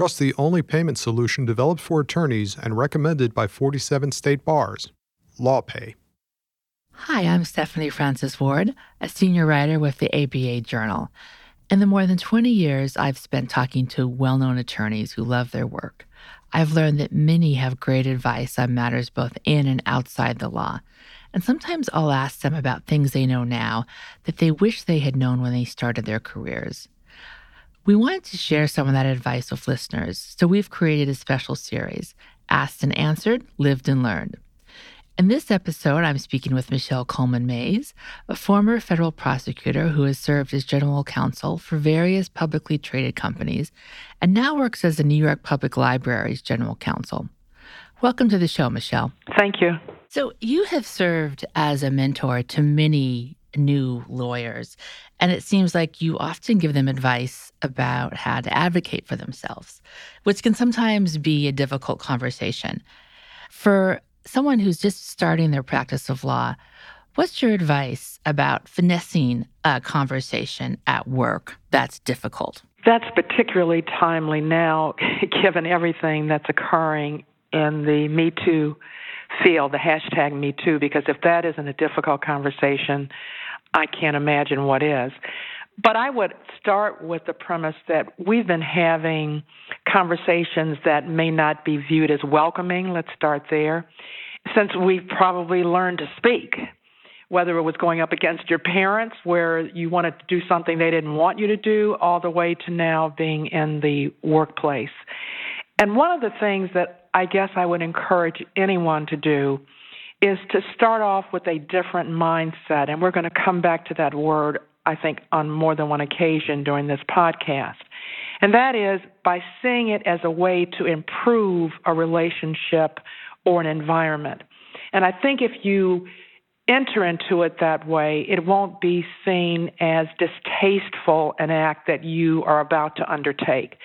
Trust the only payment solution developed for attorneys and recommended by 47 state bars. LawPay. Hi, I'm Stephanie Francis Ward, a senior writer with the ABA Journal. In the more than 20 years I've spent talking to well known attorneys who love their work, I've learned that many have great advice on matters both in and outside the law. And sometimes I'll ask them about things they know now that they wish they had known when they started their careers. We wanted to share some of that advice with listeners, so we've created a special series Asked and Answered, Lived and Learned. In this episode, I'm speaking with Michelle Coleman Mayes, a former federal prosecutor who has served as general counsel for various publicly traded companies and now works as the New York Public Library's general counsel. Welcome to the show, Michelle. Thank you. So, you have served as a mentor to many new lawyers, and it seems like you often give them advice about how to advocate for themselves, which can sometimes be a difficult conversation. For someone who's just starting their practice of law, what's your advice about finessing a conversation at work that's difficult? That's particularly timely now, given everything that's occurring in the Me Too field, the hashtag Me Too, because if that isn't a difficult conversation, I can't imagine what is. But I would start with the premise that we've been having conversations that may not be viewed as welcoming. Let's start there. Since we've probably learned to speak, whether it was going up against your parents where you wanted to do something they didn't want you to do, all the way to now being in the workplace. And one of the things that I guess I would encourage anyone to do is to start off with a different mindset. And we're going to come back to that word, I think, on more than one occasion during this podcast. And that is by seeing it as a way to improve a relationship or an environment. And I think if you enter into it that way, it won't be seen as distasteful an act that you are about to undertake.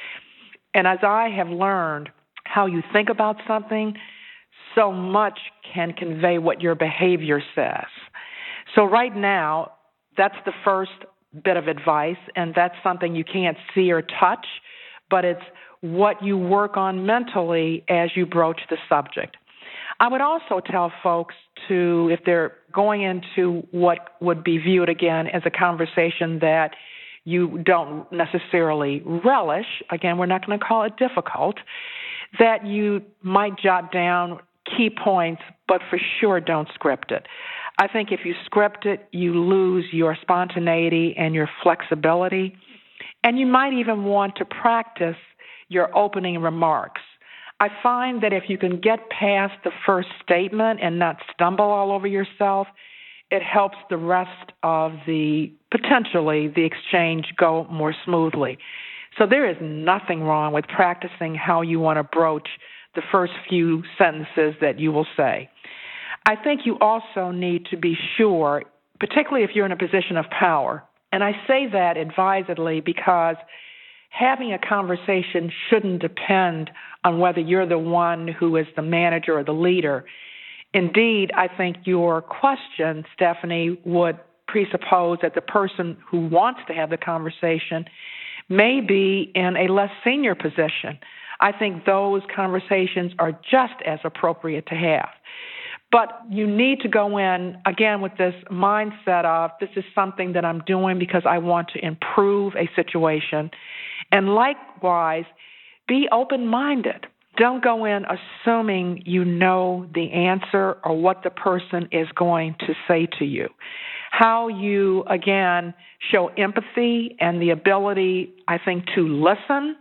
And as I have learned, how you think about something so much can convey what your behavior says. So, right now, that's the first bit of advice, and that's something you can't see or touch, but it's what you work on mentally as you broach the subject. I would also tell folks to, if they're going into what would be viewed again as a conversation that you don't necessarily relish, again, we're not going to call it difficult, that you might jot down key points, but for sure don't script it. I think if you script it, you lose your spontaneity and your flexibility. And you might even want to practice your opening remarks. I find that if you can get past the first statement and not stumble all over yourself, it helps the rest of the potentially the exchange go more smoothly. So there is nothing wrong with practicing how you want to broach the first few sentences that you will say. I think you also need to be sure, particularly if you're in a position of power, and I say that advisedly because having a conversation shouldn't depend on whether you're the one who is the manager or the leader. Indeed, I think your question, Stephanie, would presuppose that the person who wants to have the conversation may be in a less senior position. I think those conversations are just as appropriate to have. But you need to go in again with this mindset of this is something that I'm doing because I want to improve a situation. And likewise, be open minded. Don't go in assuming you know the answer or what the person is going to say to you how you, again, show empathy and the ability, I think, to listen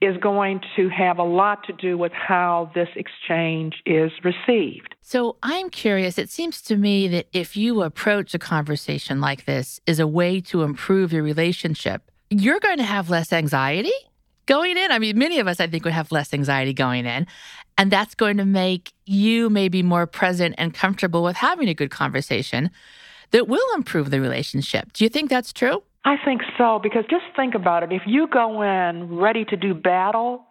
is going to have a lot to do with how this exchange is received. So I'm curious. It seems to me that if you approach a conversation like this as a way to improve your relationship, you're going to have less anxiety going in. I mean, many of us, I think, would have less anxiety going in. And that's going to make you maybe more present and comfortable with having a good conversation that will improve the relationship. Do you think that's true? I think so, because just think about it. If you go in ready to do battle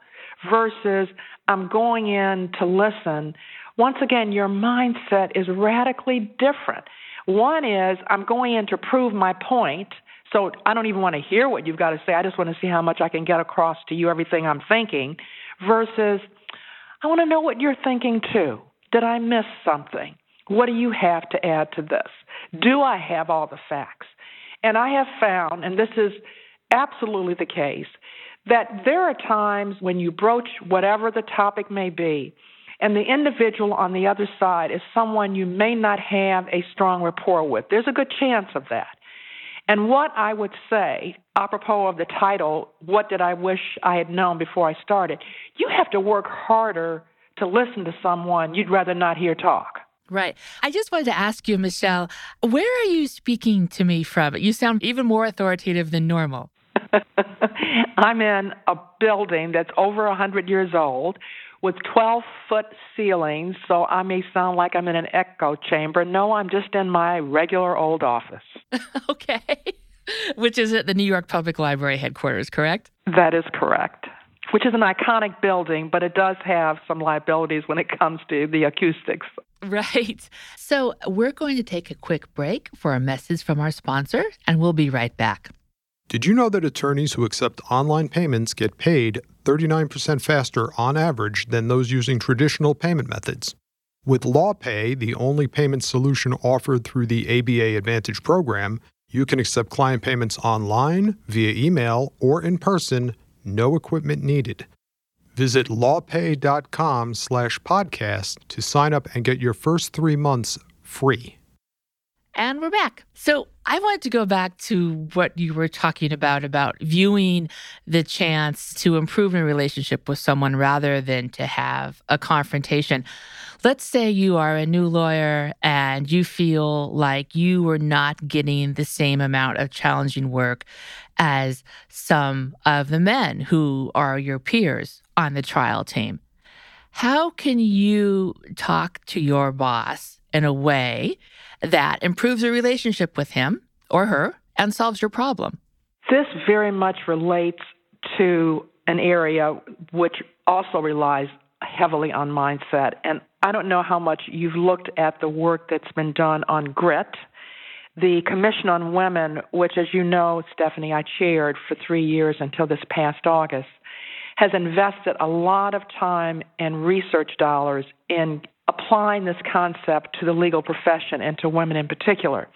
versus I'm going in to listen, once again, your mindset is radically different. One is I'm going in to prove my point, so I don't even want to hear what you've got to say. I just want to see how much I can get across to you everything I'm thinking, versus I want to know what you're thinking too. Did I miss something? What do you have to add to this? Do I have all the facts? And I have found, and this is absolutely the case, that there are times when you broach whatever the topic may be, and the individual on the other side is someone you may not have a strong rapport with. There's a good chance of that. And what I would say, apropos of the title, What Did I Wish I Had Known Before I Started? You have to work harder to listen to someone you'd rather not hear talk. Right. I just wanted to ask you, Michelle, where are you speaking to me from? You sound even more authoritative than normal. I'm in a building that's over a 100 years old with 12 foot ceilings, so I may sound like I'm in an echo chamber. No, I'm just in my regular old office. okay. Which is at the New York Public Library headquarters, correct? That is correct. Which is an iconic building, but it does have some liabilities when it comes to the acoustics. Right. So, we're going to take a quick break for a message from our sponsor, and we'll be right back. Did you know that attorneys who accept online payments get paid 39% faster on average than those using traditional payment methods? With LawPay, the only payment solution offered through the ABA Advantage program, you can accept client payments online, via email, or in person, no equipment needed. Visit lawpay.com slash podcast to sign up and get your first three months free. And we're back. So I wanted to go back to what you were talking about, about viewing the chance to improve a relationship with someone rather than to have a confrontation. Let's say you are a new lawyer and you feel like you are not getting the same amount of challenging work as some of the men who are your peers on the trial team. How can you talk to your boss in a way that improves your relationship with him or her and solves your problem. This very much relates to an area which also relies heavily on mindset. And I don't know how much you've looked at the work that's been done on grit. The Commission on Women, which, as you know, Stephanie, I chaired for three years until this past August, has invested a lot of time and research dollars in applying this concept to the legal profession and to women in particular.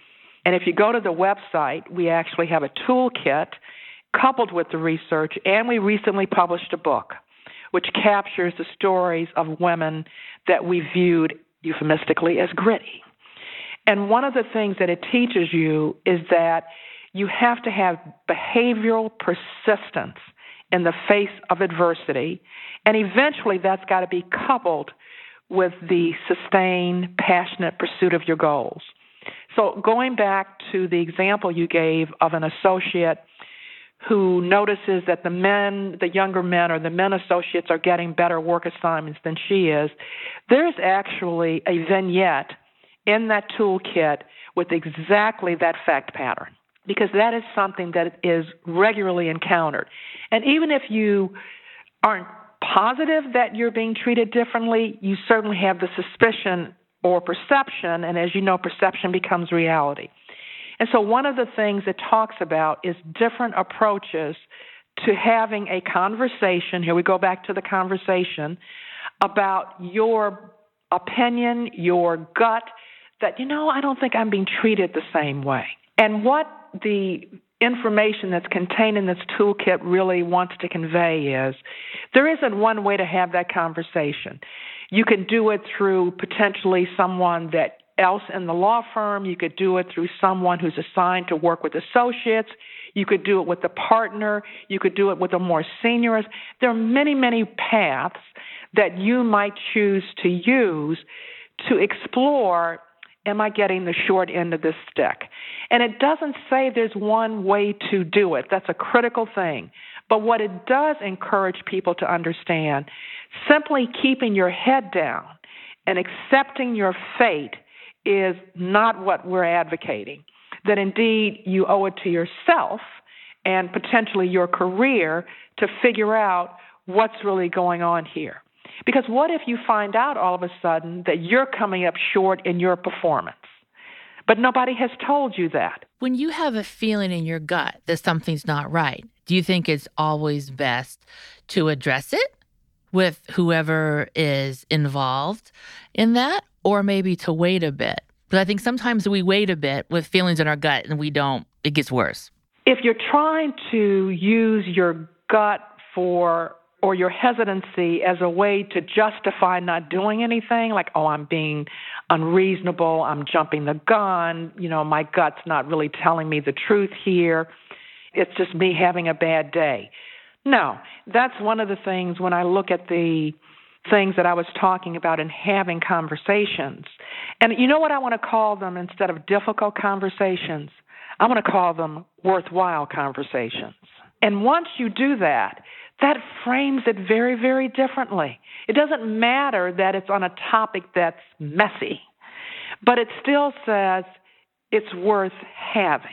And if you go to the website, we actually have a toolkit coupled with the research, and we recently published a book which captures the stories of women that we viewed euphemistically as gritty. And one of the things that it teaches you is that you have to have behavioral persistence in the face of adversity, and eventually that's got to be coupled with the sustained, passionate pursuit of your goals. So, going back to the example you gave of an associate who notices that the men, the younger men, or the men associates are getting better work assignments than she is, there's actually a vignette in that toolkit with exactly that fact pattern because that is something that is regularly encountered. And even if you aren't positive that you're being treated differently, you certainly have the suspicion or perception, and as you know, perception becomes reality. And so, one of the things it talks about is different approaches to having a conversation. Here we go back to the conversation about your opinion, your gut, that, you know, I don't think I'm being treated the same way. And what the information that's contained in this toolkit really wants to convey is there isn't one way to have that conversation. You can do it through potentially someone that else in the law firm. You could do it through someone who's assigned to work with associates. You could do it with a partner. You could do it with a more senior. There are many, many paths that you might choose to use to explore am I getting the short end of this stick? And it doesn't say there's one way to do it. That's a critical thing. But what it does encourage people to understand, simply keeping your head down and accepting your fate is not what we're advocating. That indeed you owe it to yourself and potentially your career to figure out what's really going on here. Because what if you find out all of a sudden that you're coming up short in your performance? But nobody has told you that. When you have a feeling in your gut that something's not right, do you think it's always best to address it with whoever is involved in that, or maybe to wait a bit? But I think sometimes we wait a bit with feelings in our gut and we don't, it gets worse. If you're trying to use your gut for or your hesitancy as a way to justify not doing anything, like, oh, I'm being unreasonable, I'm jumping the gun, you know, my gut's not really telling me the truth here, it's just me having a bad day. No, that's one of the things when I look at the things that I was talking about and having conversations. And you know what I want to call them instead of difficult conversations? I want to call them worthwhile conversations. And once you do that, that frames it very, very differently. It doesn't matter that it's on a topic that's messy, but it still says it's worth having.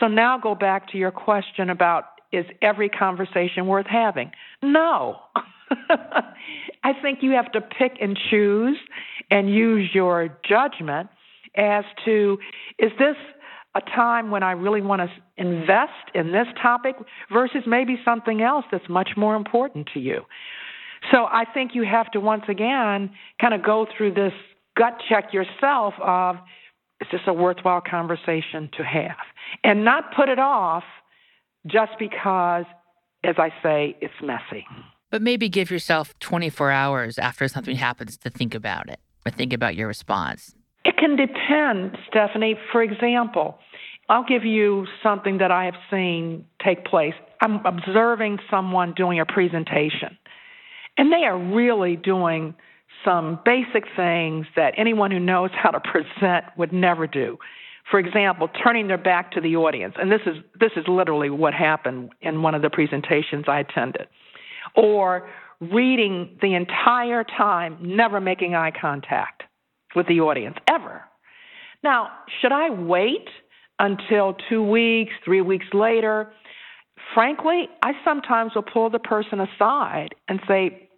So now go back to your question about is every conversation worth having? No. I think you have to pick and choose and use your judgment as to is this a time when I really want to invest in this topic versus maybe something else that's much more important to you. So I think you have to once again kind of go through this gut check yourself of is this a worthwhile conversation to have? And not put it off just because, as I say, it's messy. But maybe give yourself 24 hours after something happens to think about it or think about your response. It can depend, Stephanie. For example, I'll give you something that I have seen take place. I'm observing someone doing a presentation, and they are really doing some basic things that anyone who knows how to present would never do. For example, turning their back to the audience, and this is this is literally what happened in one of the presentations I attended. Or reading the entire time, never making eye contact with the audience, ever. Now, should I wait until two weeks, three weeks later? Frankly, I sometimes will pull the person aside and say,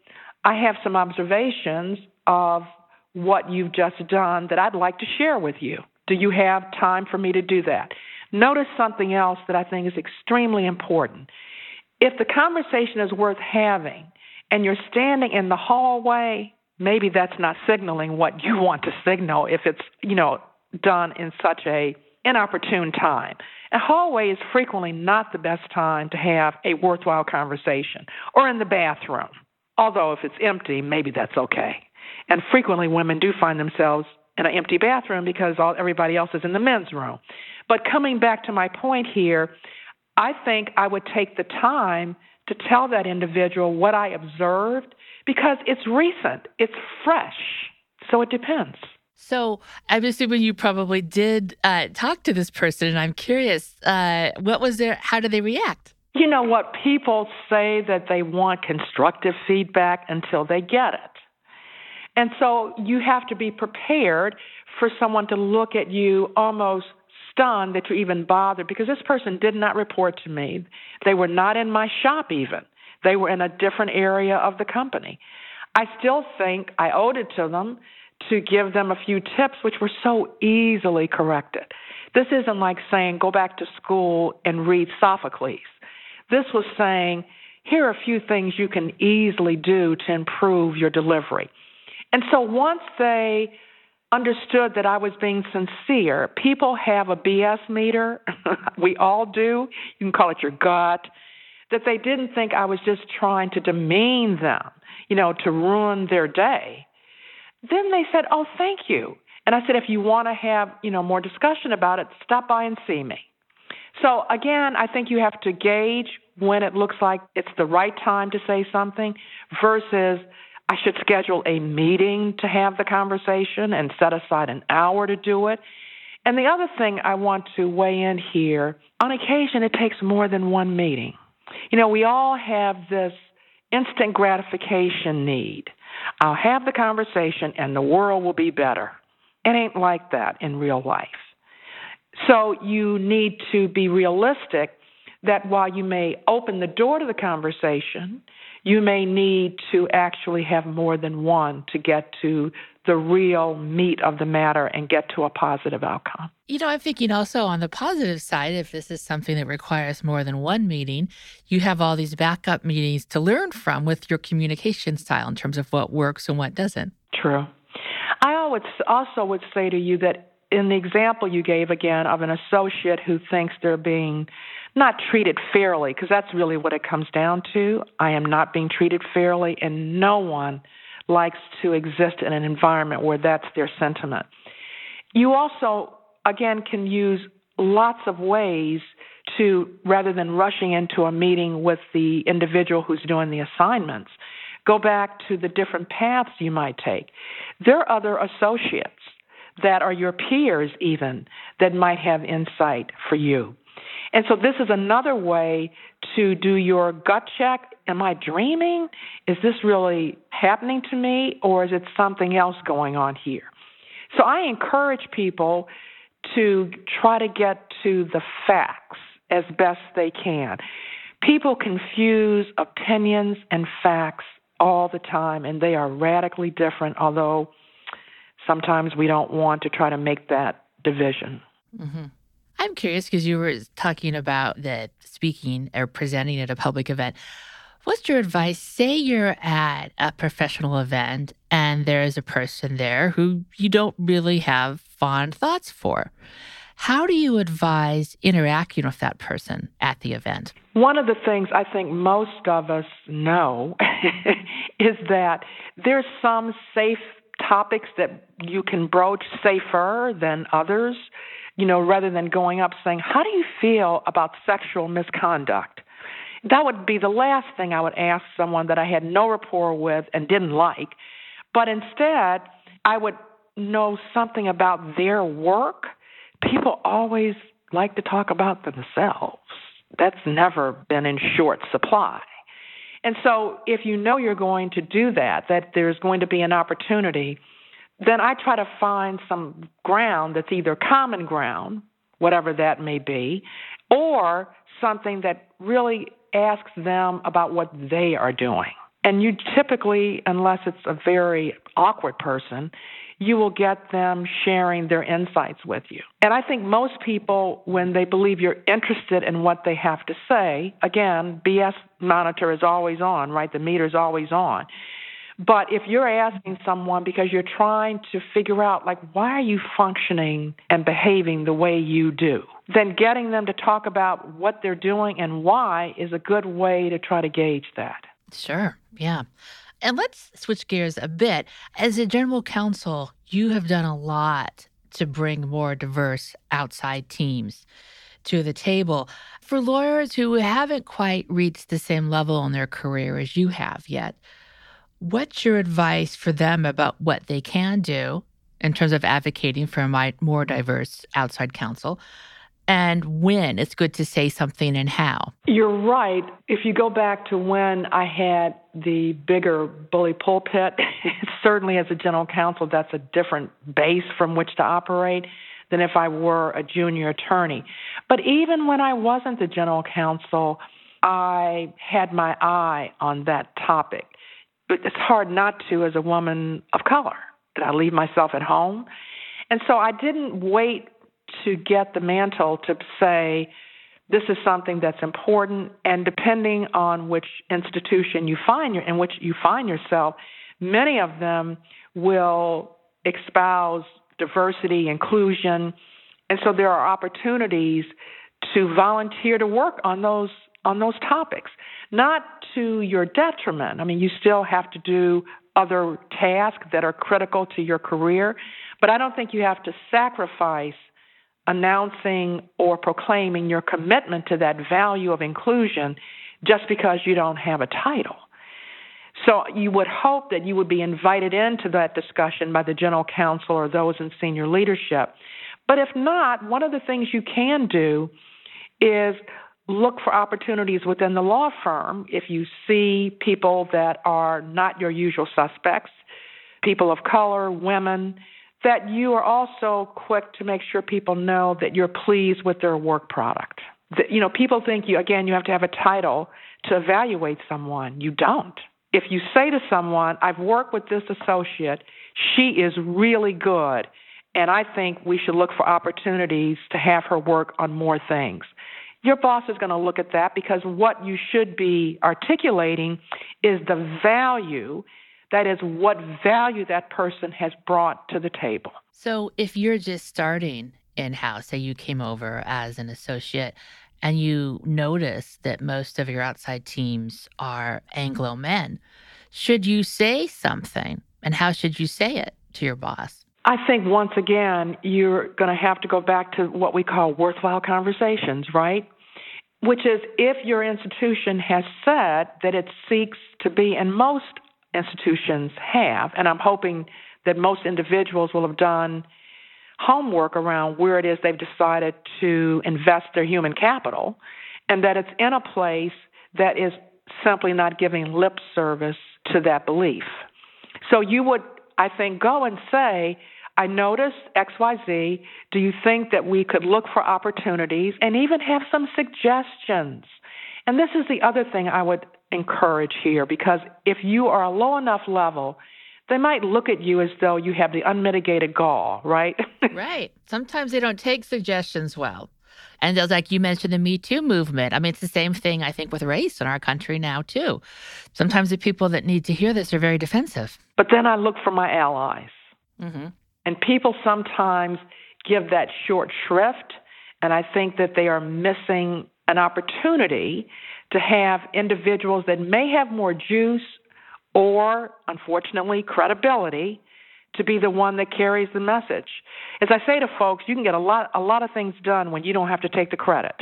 I have some observations of what you've just done that I'd like to share with you. Do you have time for me to do that? Notice something else that I think is extremely important. If the conversation is worth having and you're standing in the hallway maybe that's not signaling what you want to signal if it's, you know, done in such a inopportune time. A hallway is frequently not the best time to have a worthwhile conversation or in the bathroom. Although if it's empty, maybe that's okay. And frequently women do find themselves in an empty bathroom because all everybody else is in the men's room. But coming back to my point here, I think I would take the time to tell that individual what I observed because it's recent, it's fresh. So it depends. So I'm assuming you probably did uh, talk to this person, and I'm curious, uh, what was their? How did they react? You know what? People say that they want constructive feedback until they get it. And so you have to be prepared for someone to look at you almost stunned that you even bothered because this person did not report to me. They were not in my shop even. They were in a different area of the company. I still think I owed it to them to give them a few tips, which were so easily corrected. This isn't like saying, go back to school and read Sophocles. This was saying, here are a few things you can easily do to improve your delivery. And so once they understood that I was being sincere, people have a BS meter. we all do. You can call it your gut that they didn't think I was just trying to demean them, you know, to ruin their day. Then they said, "Oh, thank you." And I said, "If you want to have, you know, more discussion about it, stop by and see me." So again, I think you have to gauge when it looks like it's the right time to say something versus I should schedule a meeting to have the conversation and set aside an hour to do it. And the other thing I want to weigh in here, on occasion it takes more than one meeting. You know, we all have this instant gratification need. I'll have the conversation and the world will be better. It ain't like that in real life. So you need to be realistic that while you may open the door to the conversation, you may need to actually have more than one to get to the real meat of the matter and get to a positive outcome. You know, I'm thinking also on the positive side, if this is something that requires more than one meeting, you have all these backup meetings to learn from with your communication style in terms of what works and what doesn't. True. I always also would say to you that in the example you gave again of an associate who thinks they're being not treated fairly, because that's really what it comes down to. I am not being treated fairly, and no one likes to exist in an environment where that's their sentiment. You also, again, can use lots of ways to, rather than rushing into a meeting with the individual who's doing the assignments, go back to the different paths you might take. There are other associates that are your peers, even, that might have insight for you. And so this is another way to do your gut check. Am I dreaming? Is this really happening to me, or is it something else going on here? So I encourage people to try to get to the facts as best they can. People confuse opinions and facts all the time, and they are radically different, although sometimes we don't want to try to make that division. Mm-hmm. I'm curious because you were talking about the speaking or presenting at a public event. What's your advice? Say you're at a professional event and there is a person there who you don't really have fond thoughts for. How do you advise interacting with that person at the event? One of the things I think most of us know is that there's some safe topics that you can broach safer than others you know, rather than going up saying, How do you feel about sexual misconduct? That would be the last thing I would ask someone that I had no rapport with and didn't like. But instead, I would know something about their work. People always like to talk about themselves. That's never been in short supply. And so, if you know you're going to do that, that there's going to be an opportunity then I try to find some ground that's either common ground, whatever that may be, or something that really asks them about what they are doing. And you typically, unless it's a very awkward person, you will get them sharing their insights with you. And I think most people, when they believe you're interested in what they have to say, again, BS monitor is always on, right? The meter's always on. But if you're asking someone because you're trying to figure out, like, why are you functioning and behaving the way you do, then getting them to talk about what they're doing and why is a good way to try to gauge that. Sure. Yeah. And let's switch gears a bit. As a general counsel, you have done a lot to bring more diverse outside teams to the table. For lawyers who haven't quite reached the same level in their career as you have yet, What's your advice for them about what they can do in terms of advocating for a more diverse outside counsel? And when it's good to say something and how? You're right. If you go back to when I had the bigger bully pulpit, certainly as a general counsel, that's a different base from which to operate than if I were a junior attorney. But even when I wasn't the general counsel, I had my eye on that topic but it's hard not to as a woman of color. Did I leave myself at home? And so I didn't wait to get the mantle to say, this is something that's important. And depending on which institution you find in which you find yourself, many of them will espouse diversity, inclusion, and so there are opportunities to volunteer to work on those on those topics, not to your detriment. I mean, you still have to do other tasks that are critical to your career, but I don't think you have to sacrifice announcing or proclaiming your commitment to that value of inclusion just because you don't have a title. So you would hope that you would be invited into that discussion by the general counsel or those in senior leadership. But if not, one of the things you can do is look for opportunities within the law firm if you see people that are not your usual suspects, people of color, women, that you are also quick to make sure people know that you're pleased with their work product. The, you know, people think you again you have to have a title to evaluate someone. You don't. If you say to someone, "I've worked with this associate, she is really good, and I think we should look for opportunities to have her work on more things." Your boss is going to look at that because what you should be articulating is the value that is what value that person has brought to the table. So if you're just starting in house, say you came over as an associate and you notice that most of your outside teams are Anglo men, should you say something? And how should you say it to your boss? I think once again, you're going to have to go back to what we call worthwhile conversations, right? Which is if your institution has said that it seeks to be, and most institutions have, and I'm hoping that most individuals will have done homework around where it is they've decided to invest their human capital, and that it's in a place that is simply not giving lip service to that belief. So you would, I think, go and say, I noticed XYZ. Do you think that we could look for opportunities and even have some suggestions? And this is the other thing I would encourage here because if you are a low enough level, they might look at you as though you have the unmitigated gall, right? right. Sometimes they don't take suggestions well. And like you mentioned, the Me Too movement. I mean, it's the same thing, I think, with race in our country now, too. Sometimes the people that need to hear this are very defensive. But then I look for my allies. Mm-hmm. And people sometimes give that short shrift. And I think that they are missing an opportunity to have individuals that may have more juice or, unfortunately, credibility to be the one that carries the message. As I say to folks, you can get a lot a lot of things done when you don't have to take the credit.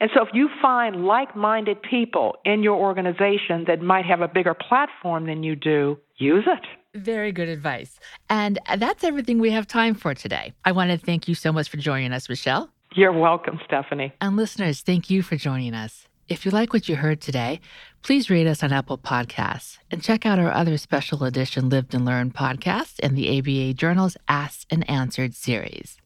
And so if you find like-minded people in your organization that might have a bigger platform than you do, use it. Very good advice. And that's everything we have time for today. I want to thank you so much for joining us, Michelle. You're welcome, Stephanie. And listeners, thank you for joining us. If you like what you heard today, please rate us on Apple Podcasts and check out our other special edition Lived and Learned podcast and the ABA Journal's Asked and Answered series.